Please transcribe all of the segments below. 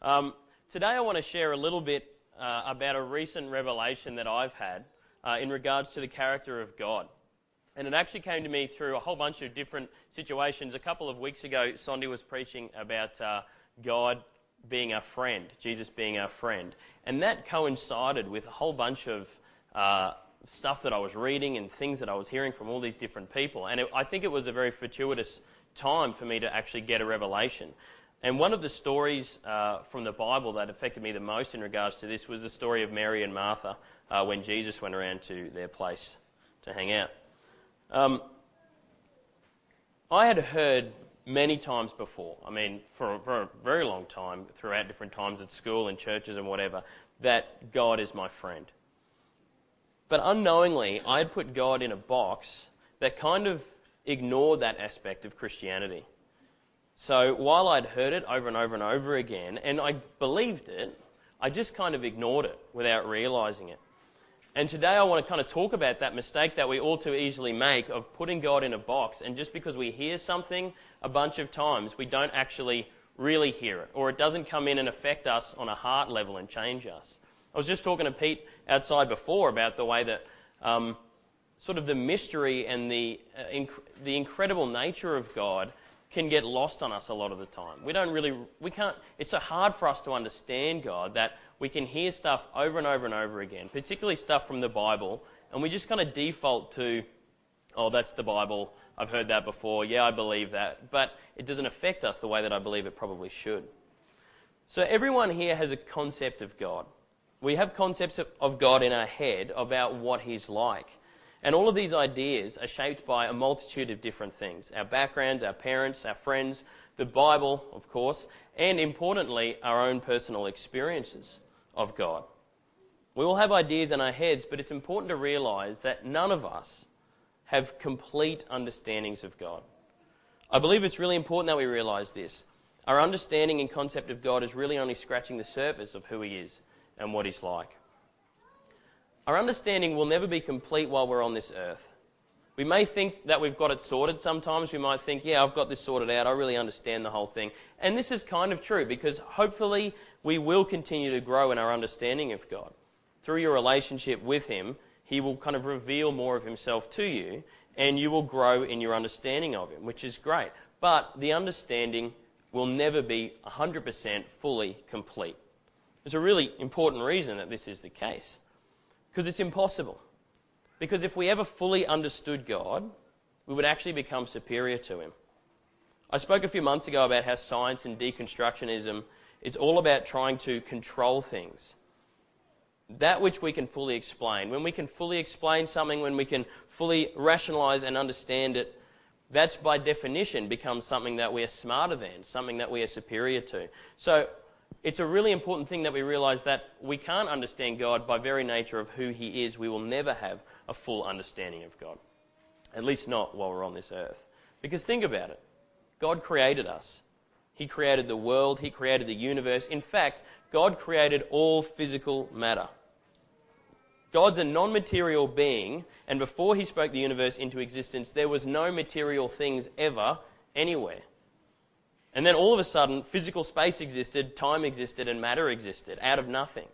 Um, today, I want to share a little bit uh, about a recent revelation that I've had uh, in regards to the character of God. And it actually came to me through a whole bunch of different situations. A couple of weeks ago, Sondi was preaching about uh, God being our friend, Jesus being our friend. And that coincided with a whole bunch of uh, stuff that I was reading and things that I was hearing from all these different people. And it, I think it was a very fortuitous time for me to actually get a revelation. And one of the stories uh, from the Bible that affected me the most in regards to this was the story of Mary and Martha uh, when Jesus went around to their place to hang out. Um, I had heard many times before, I mean, for, for a very long time, throughout different times at school and churches and whatever, that God is my friend. But unknowingly, I had put God in a box that kind of ignored that aspect of Christianity. So while I'd heard it over and over and over again, and I believed it, I just kind of ignored it without realizing it. And today I want to kind of talk about that mistake that we all too easily make of putting God in a box, and just because we hear something a bunch of times, we don't actually really hear it, or it doesn't come in and affect us on a heart level and change us. I was just talking to Pete outside before about the way that um, sort of the mystery and the, uh, inc- the incredible nature of God can get lost on us a lot of the time. We don't really, we can't, it's so hard for us to understand God that we can hear stuff over and over and over again, particularly stuff from the Bible, and we just kind of default to, oh, that's the Bible, I've heard that before, yeah, I believe that, but it doesn't affect us the way that I believe it probably should. So everyone here has a concept of God. We have concepts of God in our head about what He's like. And all of these ideas are shaped by a multitude of different things our backgrounds, our parents, our friends, the Bible, of course, and importantly, our own personal experiences of God. We all have ideas in our heads, but it's important to realize that none of us have complete understandings of God. I believe it's really important that we realize this. Our understanding and concept of God is really only scratching the surface of who He is and what He's like. Our understanding will never be complete while we're on this earth. We may think that we've got it sorted sometimes. We might think, yeah, I've got this sorted out. I really understand the whole thing. And this is kind of true because hopefully we will continue to grow in our understanding of God. Through your relationship with Him, He will kind of reveal more of Himself to you and you will grow in your understanding of Him, which is great. But the understanding will never be 100% fully complete. There's a really important reason that this is the case. Because it's impossible. Because if we ever fully understood God, we would actually become superior to Him. I spoke a few months ago about how science and deconstructionism is all about trying to control things. That which we can fully explain. When we can fully explain something, when we can fully rationalize and understand it, that's by definition becomes something that we are smarter than, something that we are superior to. So it's a really important thing that we realize that we can't understand God by very nature of who He is. We will never have a full understanding of God. At least not while we're on this earth. Because think about it God created us, He created the world, He created the universe. In fact, God created all physical matter. God's a non material being, and before He spoke the universe into existence, there was no material things ever anywhere. And then all of a sudden, physical space existed, time existed, and matter existed out of nothing.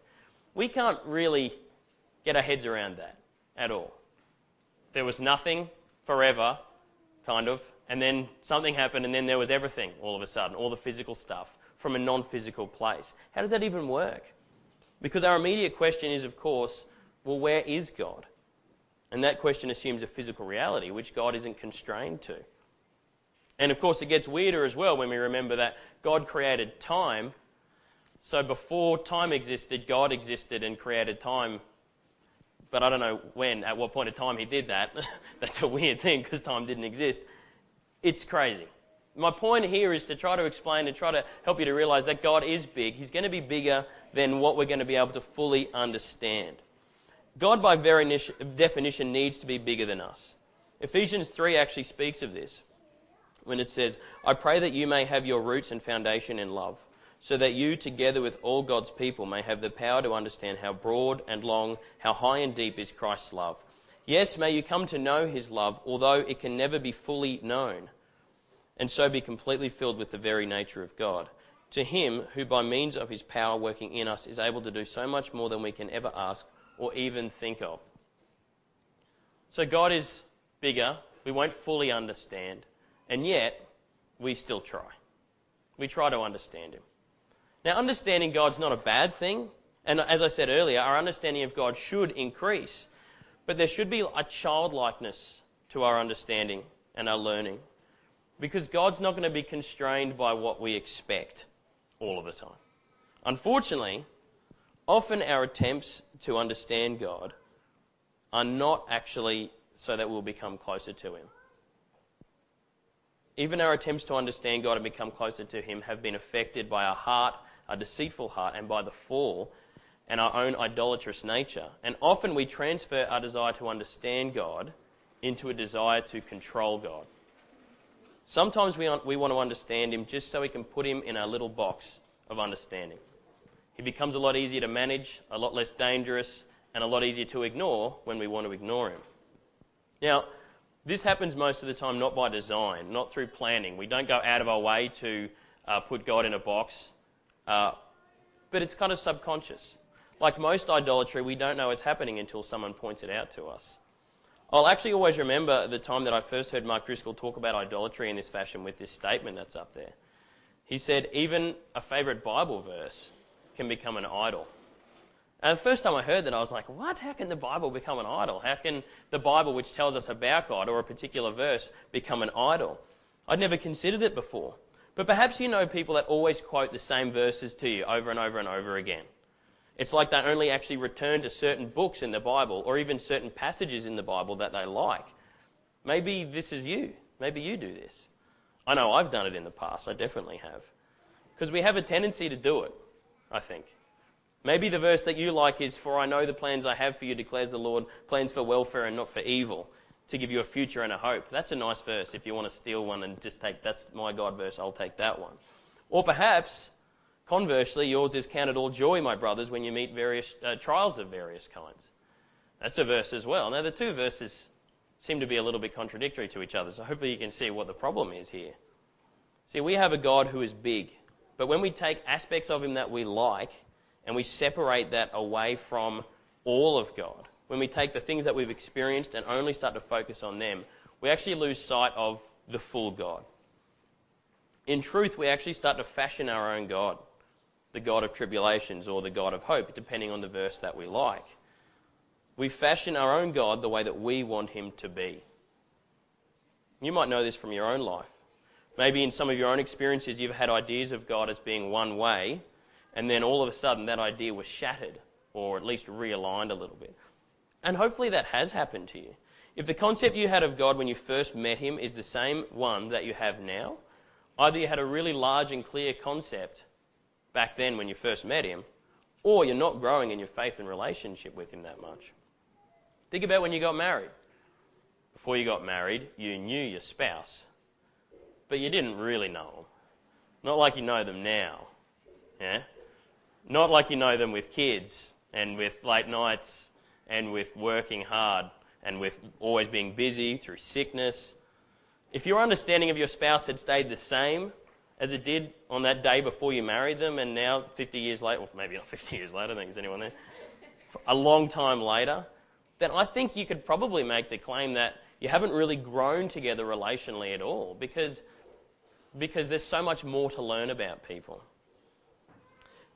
We can't really get our heads around that at all. There was nothing forever, kind of, and then something happened, and then there was everything all of a sudden, all the physical stuff from a non physical place. How does that even work? Because our immediate question is, of course, well, where is God? And that question assumes a physical reality, which God isn't constrained to. And of course, it gets weirder as well when we remember that God created time. So before time existed, God existed and created time. But I don't know when, at what point of time he did that. That's a weird thing because time didn't exist. It's crazy. My point here is to try to explain and try to help you to realize that God is big. He's going to be bigger than what we're going to be able to fully understand. God, by very definition, needs to be bigger than us. Ephesians 3 actually speaks of this when it says, I pray that you may have your roots and foundation in love, so that you, together with all God's people, may have the power to understand how broad and long, how high and deep is Christ's love. Yes, may you come to know his love, although it can never be fully known, and so be completely filled with the very nature of God. to him who, by means of his power working in us, is able to do so much more than we can ever ask or even think of. So, God is bigger. We won't fully understand. And yet, we still try. We try to understand him. Now, understanding God's not a bad thing. And as I said earlier, our understanding of God should increase. But there should be a childlikeness to our understanding and our learning. Because God's not going to be constrained by what we expect all of the time. Unfortunately, often our attempts to understand God are not actually so that we'll become closer to Him. Even our attempts to understand God and become closer to Him have been affected by our heart, our deceitful heart, and by the fall and our own idolatrous nature. And often we transfer our desire to understand God into a desire to control God. Sometimes we, we want to understand him just so we can put him in our little box of understanding. He becomes a lot easier to manage, a lot less dangerous, and a lot easier to ignore when we want to ignore him. Now, this happens most of the time not by design, not through planning. We don't go out of our way to uh, put God in a box, uh, but it's kind of subconscious. Like most idolatry, we don't know it's happening until someone points it out to us. I'll actually always remember the time that I first heard Mark Driscoll talk about idolatry in this fashion with this statement that's up there. He said, even a favourite Bible verse can become an idol. And the first time I heard that, I was like, what? How can the Bible become an idol? How can the Bible, which tells us about God or a particular verse, become an idol? I'd never considered it before. But perhaps you know people that always quote the same verses to you over and over and over again. It's like they only actually return to certain books in the Bible or even certain passages in the Bible that they like. Maybe this is you. Maybe you do this. I know I've done it in the past. I definitely have. Because we have a tendency to do it, I think. Maybe the verse that you like is, For I know the plans I have for you, declares the Lord, plans for welfare and not for evil, to give you a future and a hope. That's a nice verse if you want to steal one and just take, that's my God verse, I'll take that one. Or perhaps Conversely, yours is counted all joy, my brothers, when you meet various uh, trials of various kinds. That's a verse as well. Now, the two verses seem to be a little bit contradictory to each other, so hopefully you can see what the problem is here. See, we have a God who is big, but when we take aspects of him that we like and we separate that away from all of God, when we take the things that we've experienced and only start to focus on them, we actually lose sight of the full God. In truth, we actually start to fashion our own God the God of tribulations or the God of hope, depending on the verse that we like. We fashion our own God the way that we want him to be. You might know this from your own life. Maybe in some of your own experiences, you've had ideas of God as being one way, and then all of a sudden that idea was shattered, or at least realigned a little bit. And hopefully that has happened to you. If the concept you had of God when you first met him is the same one that you have now, either you had a really large and clear concept back then when you first met him, or you're not growing in your faith and relationship with him that much. Think about when you got married. Before you got married, you knew your spouse, but you didn't really know them. Not like you know them now. Yeah? Not like you know them with kids and with late nights and with working hard and with always being busy through sickness. If your understanding of your spouse had stayed the same as it did on that day before you married them, and now 50 years later, or maybe not 50 years later, I don't think there's anyone there, a long time later, then I think you could probably make the claim that you haven't really grown together relationally at all because, because there's so much more to learn about people.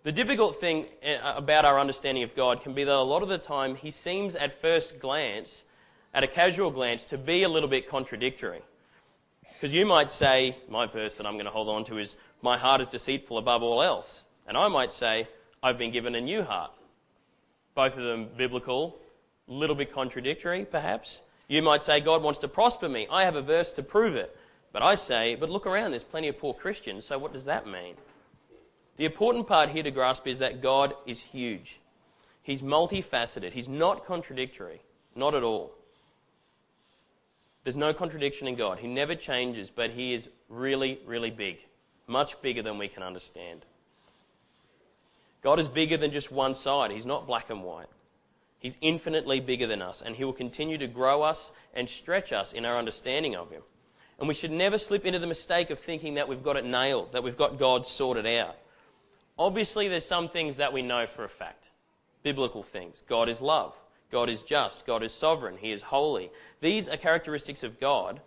The difficult thing eh, about our understanding of God can be that a lot of the time he seems at first glance, at a casual glance, to be a little bit contradictory. Because you might say, my verse that I'm going to hold on to is, My heart is deceitful above all else. And I might say, I've been given a new heart. Both of them biblical, a little bit contradictory, perhaps. You might say, God wants to prosper me. I have a verse to prove it. But I say, but look around, there's plenty of poor Christians, so what does that mean? The important part here to grasp is that God is huge. He's multifaceted. He's not contradictory. Not at all. There's no contradiction in God. He never changes, but He is really, really big. Much bigger than we can understand. God is bigger than just one side. He's not black and white. He's infinitely bigger than us, and He will continue to grow us and stretch us in our understanding of Him. And we should never slip into the mistake of thinking that we've got it nailed, that we've got God sorted out. Obviously, there's some things that we know for a fact biblical things. God is love, God is just, God is sovereign, He is holy. These are characteristics of God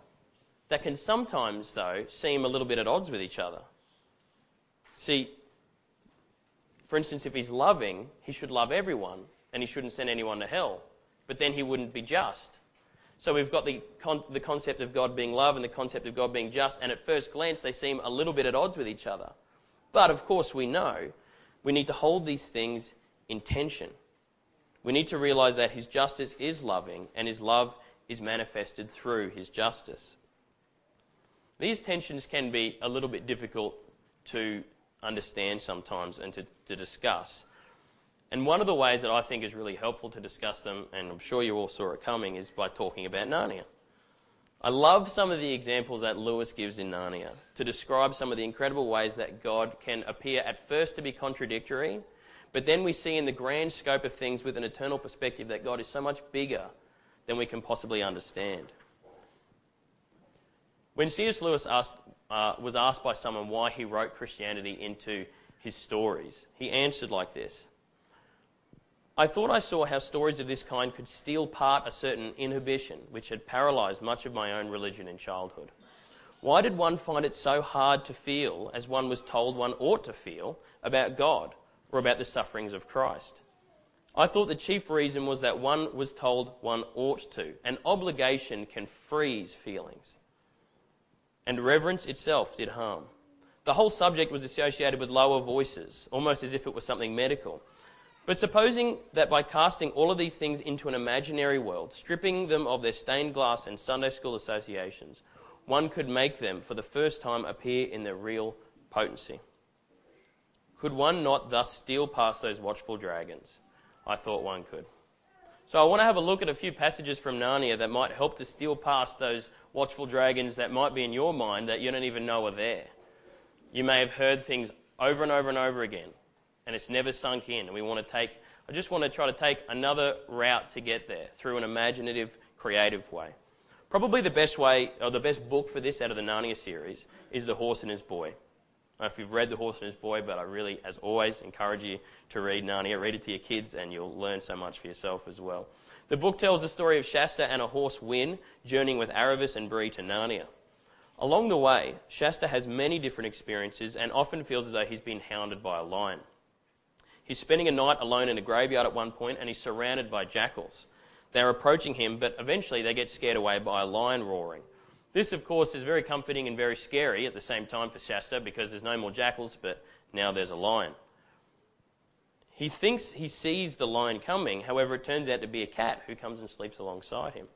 that can sometimes, though, seem a little bit at odds with each other. See, for instance, if He's loving, He should love everyone and He shouldn't send anyone to hell, but then He wouldn't be just. So we've got the, con- the concept of God being love and the concept of God being just, and at first glance they seem a little bit at odds with each other. But of course, we know we need to hold these things in tension. We need to realize that His justice is loving and His love is manifested through His justice. These tensions can be a little bit difficult to understand sometimes and to, to discuss. And one of the ways that I think is really helpful to discuss them, and I'm sure you all saw it coming, is by talking about Narnia. I love some of the examples that Lewis gives in Narnia to describe some of the incredible ways that God can appear at first to be contradictory, but then we see in the grand scope of things with an eternal perspective that God is so much bigger than we can possibly understand. When C.S. Lewis asked, uh, was asked by someone why he wrote Christianity into his stories, he answered like this I thought I saw how stories of this kind could steal part a certain inhibition which had paralyzed much of my own religion in childhood. Why did one find it so hard to feel, as one was told one ought to feel, about God or about the sufferings of Christ? I thought the chief reason was that one was told one ought to. An obligation can freeze feelings. And reverence itself did harm. The whole subject was associated with lower voices, almost as if it were something medical. But supposing that by casting all of these things into an imaginary world, stripping them of their stained glass and Sunday school associations, one could make them for the first time appear in their real potency. Could one not thus steal past those watchful dragons? I thought one could. So I want to have a look at a few passages from Narnia that might help to steal past those watchful dragons that might be in your mind that you don't even know are there. You may have heard things over and over and over again and it's never sunk in. And we want to take, I just want to try to take another route to get there through an imaginative, creative way. Probably the best way, or the best book for this out of the Narnia series is The Horse and His Boy. I don't know if you've read The Horse and His Boy, but I really, as always, encourage you to read Narnia. Read it to your kids, and you'll learn so much for yourself as well. The book tells the story of Shasta and a horse, Hwin, journeying with Aravis and Bree to Narnia. Along the way, Shasta has many different experiences and often feels as though he's been hounded by a lion. He's spending a night alone in a graveyard at one point and he's surrounded by jackals. They're approaching him, but eventually they get scared away by a lion roaring. This, of course, is very comforting and very scary at the same time for Shasta because there's no more jackals, but now there's a lion. He thinks he sees the lion coming, however, it turns out to be a cat who comes and sleeps alongside him.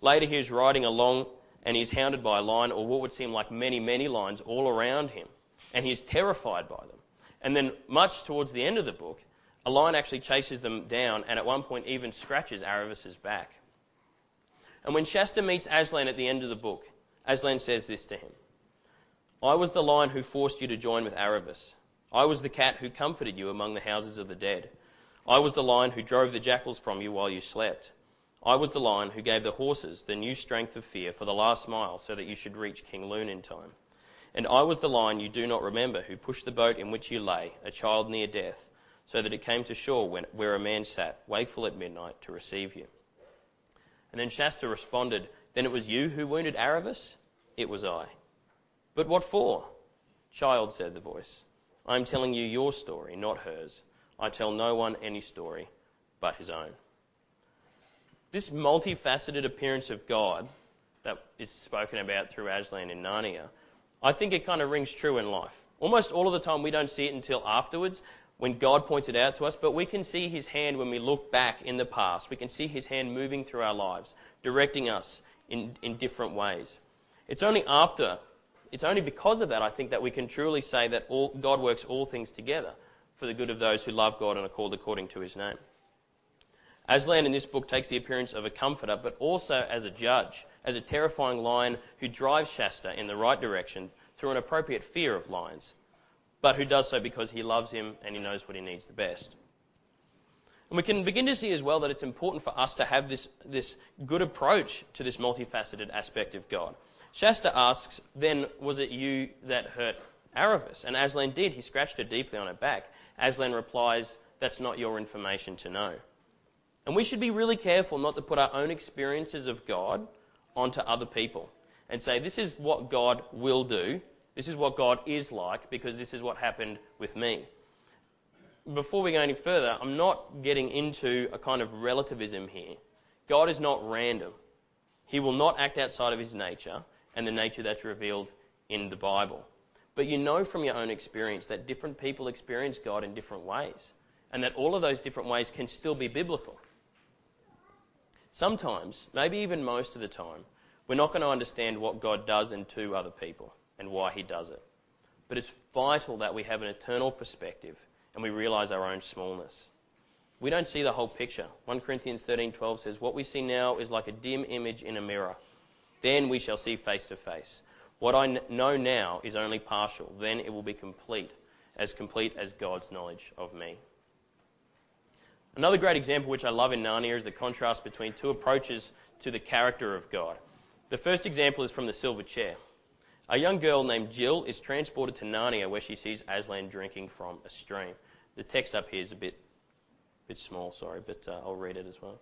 Later, he is riding along and he's hounded by a lion, or what would seem like many, many lions all around him, and he's terrified by them. And then, much towards the end of the book, a lion actually chases them down and at one point even scratches Aravis's back. And when Shasta meets Aslan at the end of the book, Aslan says this to him I was the lion who forced you to join with Aravis. I was the cat who comforted you among the houses of the dead. I was the lion who drove the jackals from you while you slept. I was the lion who gave the horses the new strength of fear for the last mile so that you should reach King Lune in time. And I was the lion you do not remember, who pushed the boat in which you lay, a child near death, so that it came to shore when, where a man sat, wakeful at midnight, to receive you. And then Shasta responded, Then it was you who wounded Aravis? It was I. But what for? Child, said the voice, I am telling you your story, not hers. I tell no one any story but his own. This multifaceted appearance of God that is spoken about through Aslan in Narnia I think it kind of rings true in life. Almost all of the time, we don't see it until afterwards when God points it out to us, but we can see His hand when we look back in the past. We can see His hand moving through our lives, directing us in, in different ways. It's only after, it's only because of that, I think, that we can truly say that all, God works all things together for the good of those who love God and are called according to His name. Aslan in this book takes the appearance of a comforter, but also as a judge as a terrifying lion who drives Shasta in the right direction through an appropriate fear of lions, but who does so because he loves him and he knows what he needs the best. And we can begin to see as well that it's important for us to have this, this good approach to this multifaceted aspect of God. Shasta asks, then, was it you that hurt Aravis. And Aslan did. He scratched her deeply on her back. Aslan replies, That's not your information to know. And we should be really careful not to put our own experiences of God onto other people and say, This is what God will do. This is what God is like because this is what happened with me. Before we go any further, I'm not getting into a kind of relativism here. God is not random. He will not act outside of his nature and the nature that's revealed in the Bible. But you know from your own experience that different people experience God in different ways, and that all of those different ways can still be biblical. Sometimes, maybe even most of the time, we're not going to understand what God does and to other people and why he does it. But it's vital that we have an eternal perspective and we realize our own smallness. We don't see the whole picture. 1 Corinthians 13:12 says, "What we see now is like a dim image in a mirror. Then we shall see face to face. What I know now is only partial. Then it will be complete, as complete as God's knowledge of me." Another great example which I love in Narnia is the contrast between two approaches to the character of God. The first example is from the Silver Chair. A young girl named Jill is transported to Narnia where she sees Aslan drinking from a stream. The text up here is a bit bit small, sorry, but uh, I'll read it as well.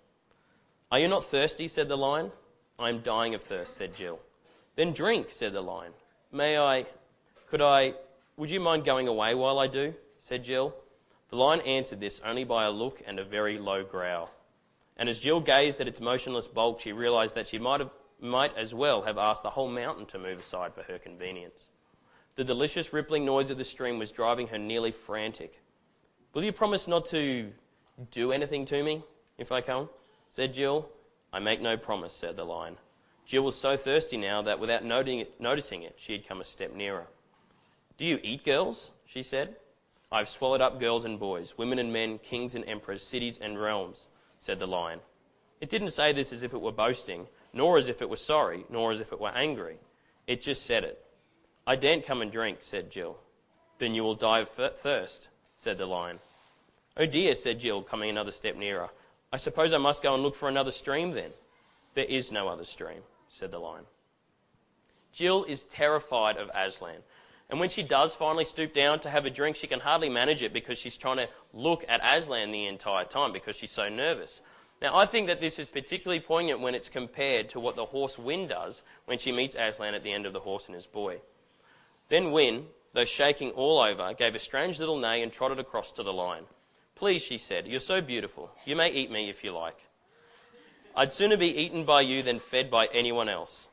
Are you not thirsty? said the lion. I am dying of thirst, said Jill. Then drink, said the lion. May I, could I, would you mind going away while I do? said Jill. The lion answered this only by a look and a very low growl. And as Jill gazed at its motionless bulk, she realized that she might, have, might as well have asked the whole mountain to move aside for her convenience. The delicious rippling noise of the stream was driving her nearly frantic. Will you promise not to do anything to me if I come? said Jill. I make no promise, said the lion. Jill was so thirsty now that without noticing it, she had come a step nearer. Do you eat girls? she said. I've swallowed up girls and boys, women and men, kings and emperors, cities and realms, said the lion. It didn't say this as if it were boasting, nor as if it were sorry, nor as if it were angry. It just said it. I daren't come and drink, said Jill. Then you will die of thirst, said the lion. Oh dear, said Jill, coming another step nearer. I suppose I must go and look for another stream then. There is no other stream, said the lion. Jill is terrified of Aslan. And when she does finally stoop down to have a drink, she can hardly manage it because she's trying to look at Aslan the entire time because she's so nervous. Now, I think that this is particularly poignant when it's compared to what the horse Hwin does when she meets Aslan at the end of The Horse and His Boy. Then Hwin, though shaking all over, gave a strange little neigh and trotted across to the lion. Please, she said, you're so beautiful. You may eat me if you like. I'd sooner be eaten by you than fed by anyone else.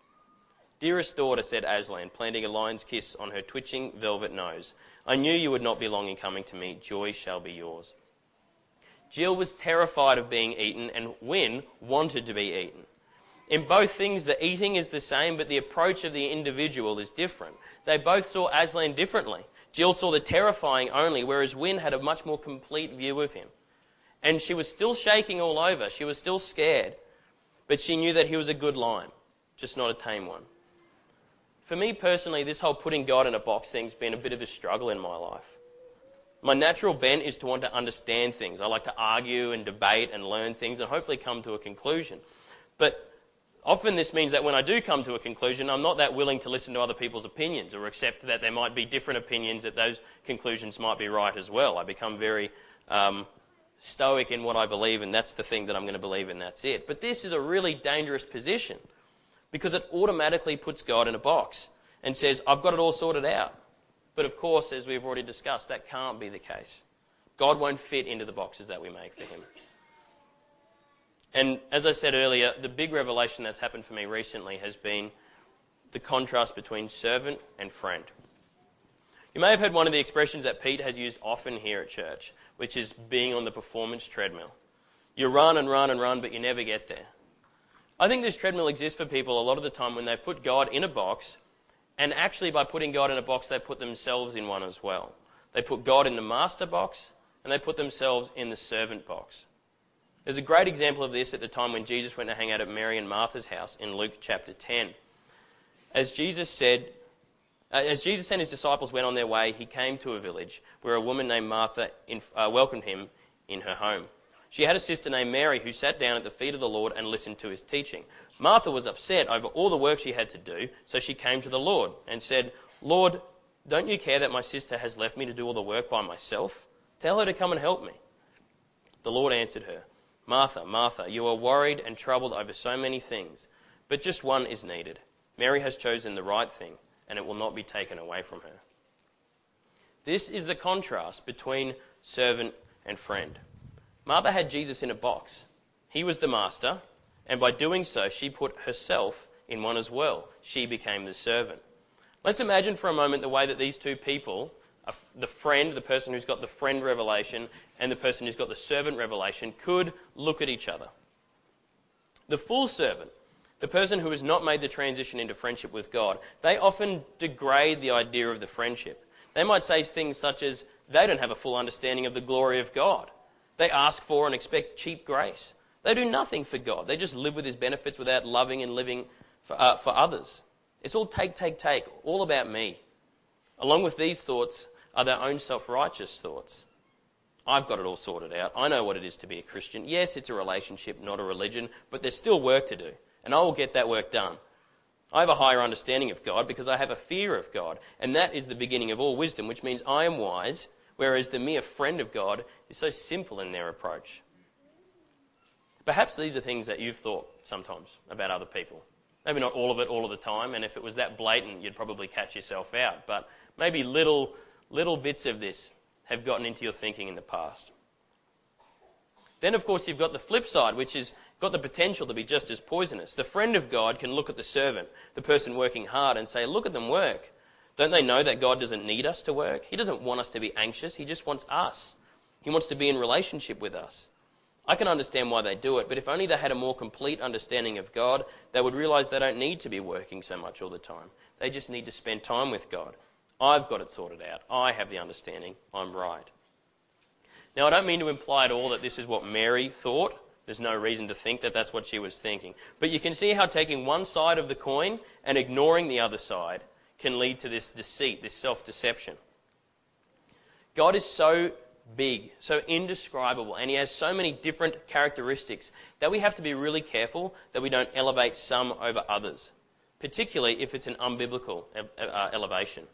Dearest daughter, said Aslan, planting a lion's kiss on her twitching velvet nose, I knew you would not be long in coming to me. Joy shall be yours. Jill was terrified of being eaten, and Hwin wanted to be eaten. In both things, the eating is the same, but the approach of the individual is different. They both saw Aslan differently. Jill saw the terrifying only, whereas Hwin had a much more complete view of him. And she was still shaking all over. She was still scared. But she knew that he was a good lion, just not a tame one. For me personally, this whole putting God in a box thing's been a bit of a struggle in my life. My natural bent is to want to understand things. I like to argue and debate and learn things and hopefully come to a conclusion. But often this means that when I do come to a conclusion, I'm not that willing to listen to other people's opinions or accept that there might be different opinions, that those conclusions might be right as well. I become very um, stoic in what I believe, and that's the thing that I'm going to believe, and that's it. But this is a really dangerous position because it automatically puts God in a box and says, I've got it all sorted out. But of course, as we've already discussed, that can't be the case. God won't fit into the boxes that we make for him. And as I said earlier, the big revelation that's happened for me recently has been the contrast between servant and friend. You may have heard one of the expressions that Pete has used often here at church, which is being on the performance treadmill. You run and run and run, but you never get there. I think this treadmill exists for people a lot of the time when they put God in a box, and actually by putting God in a box, they put themselves in one as well. They put God in the master box, and they put themselves in the servant box. There's a great example of this at the time when Jesus went to hang out at Mary and Martha's house in Luke chapter 10. As Jesus said, uh, as Jesus and his disciples went on their way, he came to a village where a woman named Martha in, uh, welcomed him in her home. She had a sister named Mary who sat down at the feet of the Lord and listened to his teaching. Martha was upset over all the work she had to do, so she came to the Lord and said, Lord, Don't you care that my sister has left me to do all the work by myself? Tell her to come and help me. The Lord answered her, Martha, Martha, you are worried and troubled over so many things, but just one is needed. Mary has chosen the right thing, and it will not be taken away from her. This is the contrast between servant and friend. Martha had Jesus in a box. He was the master, and by doing so, she put herself in one as well. She became the servant. Let's imagine for a moment the way that these two people, the friend, the person who's got the friend revelation, and the person who's got the servant revelation, could look at each other. The full servant, the person who has not made the transition into friendship with God, they often degrade the idea of the friendship. They might say things such as, they don't have a full understanding of the glory of God. They ask for and expect cheap grace. They do nothing for God. They just live with His benefits without loving and living for, uh, for others. It's all take, take, take, all about me. Along with these thoughts are their own self righteous thoughts. I've got it all sorted out. I know what it is to be a Christian. Yes, it's a relationship, not a religion, but there's still work to do, and I will get that work done. I have a higher understanding of God because I have a fear of God, and that is the beginning of all wisdom, which means I am wise, whereas the mere friend of God is so simple in their approach. Perhaps these are things that you've thought sometimes about other people. Maybe not all of it all of the time, and if it was that blatant, you'd probably catch yourself out. But maybe little, little bits of this have gotten into your thinking in the past. Then, of course, you've got the flip side, which has got the potential to be just as poisonous. The friend of God can look at the servant, the person working hard, and say, Look at them work. Don't they know that God doesn't need us to work? He doesn't want us to be anxious, He just wants us. He wants to be in relationship with us. I can understand why they do it, but if only they had a more complete understanding of God, they would realize they don't need to be working so much all the time. They just need to spend time with God. I've got it sorted out. I have the understanding. I'm right. Now, I don't mean to imply at all that this is what Mary thought. There's no reason to think that that's what she was thinking. But you can see how taking one side of the coin and ignoring the other side can lead to this deceit, this self deception. God is so big, so indescribable, and he has so many different characteristics that we have to be really careful that we don't elevate some over others, particularly if it's an unbiblical uh, elevation.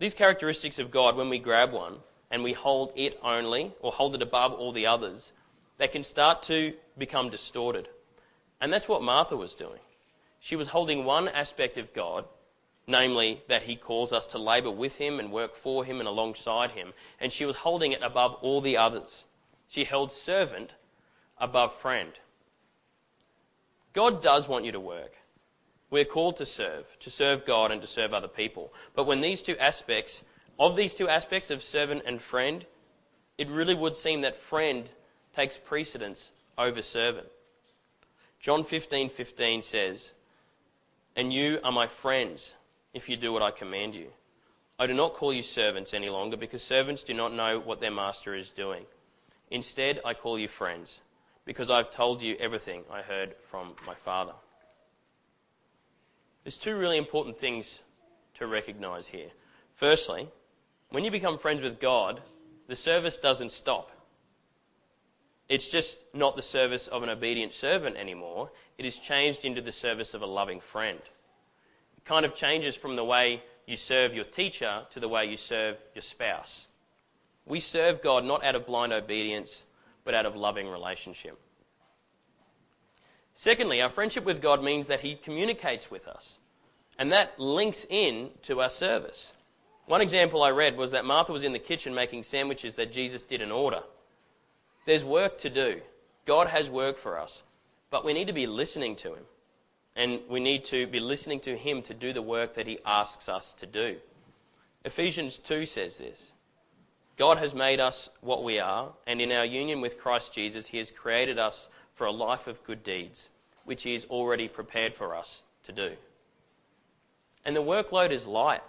These characteristics of God, when we grab one and we hold it only, or hold it above all the others, they can start to become distorted. And that's what Martha was doing. She was holding one aspect of God namely that he calls us to labour with him and work for him and alongside him. And she was holding it above all the others. She held servant above friend. God does want you to work. We're called to serve, to serve God and to serve other people. But when these two aspects, of these two aspects of servant and friend, it really would seem that friend takes precedence over servant. John 15:15 15 says, "And you are my friends if you do what I command you. I do not call you servants any longer because servants do not know what their master is doing. Instead, I call you friends because I've told you everything I heard from my Father. There's two really important things to recognize here. Firstly, when you become friends with God, the service doesn't stop. It's just not the service of an obedient servant anymore. It is changed into the service of a loving friend It kind of changes from the way you serve your teacher to the way you serve your spouse. We serve God not out of blind obedience, but out of loving relationship. Secondly, our friendship with God means that He communicates with us, and that links in to our service. One example I read was that Martha was in the kitchen making sandwiches that Jesus didn't order. There's work to do. God has work for us, but we need to be listening to Him. And we need to be listening to Him to do the work that He asks us to do. Ephesians 2 says this God has made us what we are, and in our union with Christ Jesus, He has created us for a life of good deeds, which He is already prepared for us to do. And the workload is light.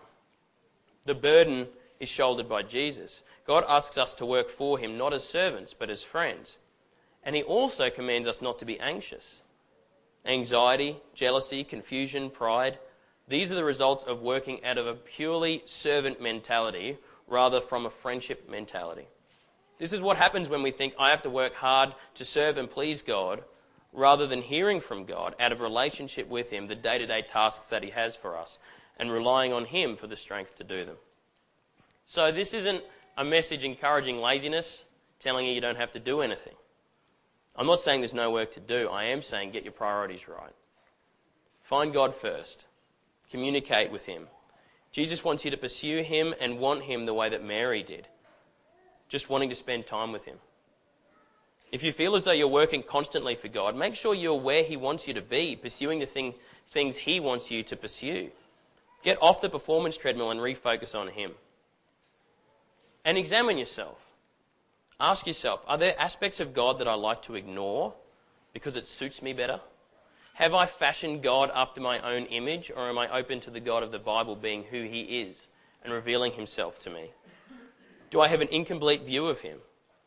The burden is shouldered by Jesus. God asks us to work for Him, not as servants, but as friends. And He also commands us not to be anxious anxiety, jealousy, confusion, pride. These are the results of working out of a purely servant mentality rather from a friendship mentality. This is what happens when we think, I have to work hard to serve and please God, rather than hearing from God out of relationship with Him the day to day tasks that He has for us. and relying on Him for the strength to do them. So, this isn't a message encouraging laziness, telling you you don't have to do anything. I'm not saying there's no work to do. I am saying get your priorities right. Find God first, communicate with Him. Jesus wants you to pursue Him and want Him the way that Mary did, just wanting to spend time with Him. If you feel as though you're working constantly for God, make sure you're where He wants you to be, pursuing the thing, things He wants you to pursue. Get off the performance treadmill and refocus on Him. And examine yourself. Ask yourself are there aspects of God that I like to ignore because it suits me better? Have I fashioned God after my own image, or am I open to the God of the Bible being who He is and revealing Himself to me? Do I have an incomplete view of Him?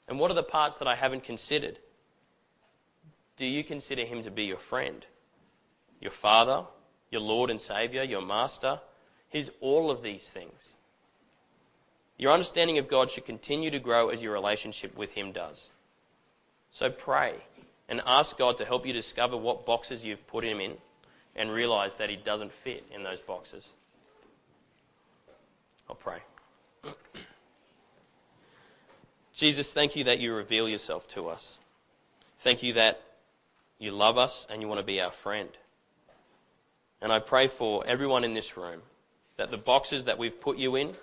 And what are the parts that I haven't considered? Do you consider Him to be your friend, your Father, your Lord and Saviour, your Master? He's all of these things. Your understanding of God should continue to grow as your relationship with Him does. So pray and ask God to help you discover what boxes you've put Him in and realize that He doesn't fit in those boxes. I'll pray. Jesus, thank you that you reveal yourself to us. Thank you that you love us and you want to be our friend. And I pray for everyone in this room that the boxes that we've put you in,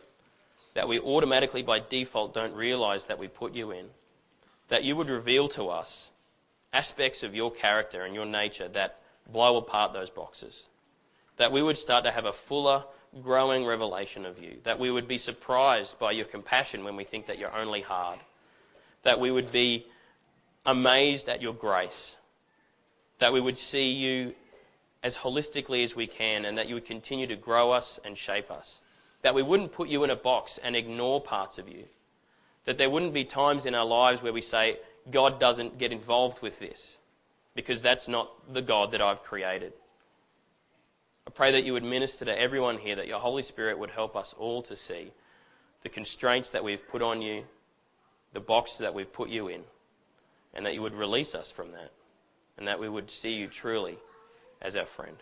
that we automatically by default don't realize that we put you in, that you would reveal to us aspects of your character and your nature that blow apart those boxes. That we would start to have a fuller, growing revelation of you. That we would be surprised by your compassion when we think that you're only hard. That we would be amazed at your grace. That we would see you as holistically as we can, and that you would continue to grow us and shape us. That we wouldn't put you in a box and ignore parts of you. That there wouldn't be times in our lives where we say, God doesn't get involved with this, because that's not the God that I've created. I pray that you would minister to everyone here, that your Holy Spirit would help us all to see the constraints that we've put on you, the boxes that we've put you in, and that you would release us from that, and that we would see you truly as our friend.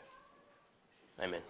Amen.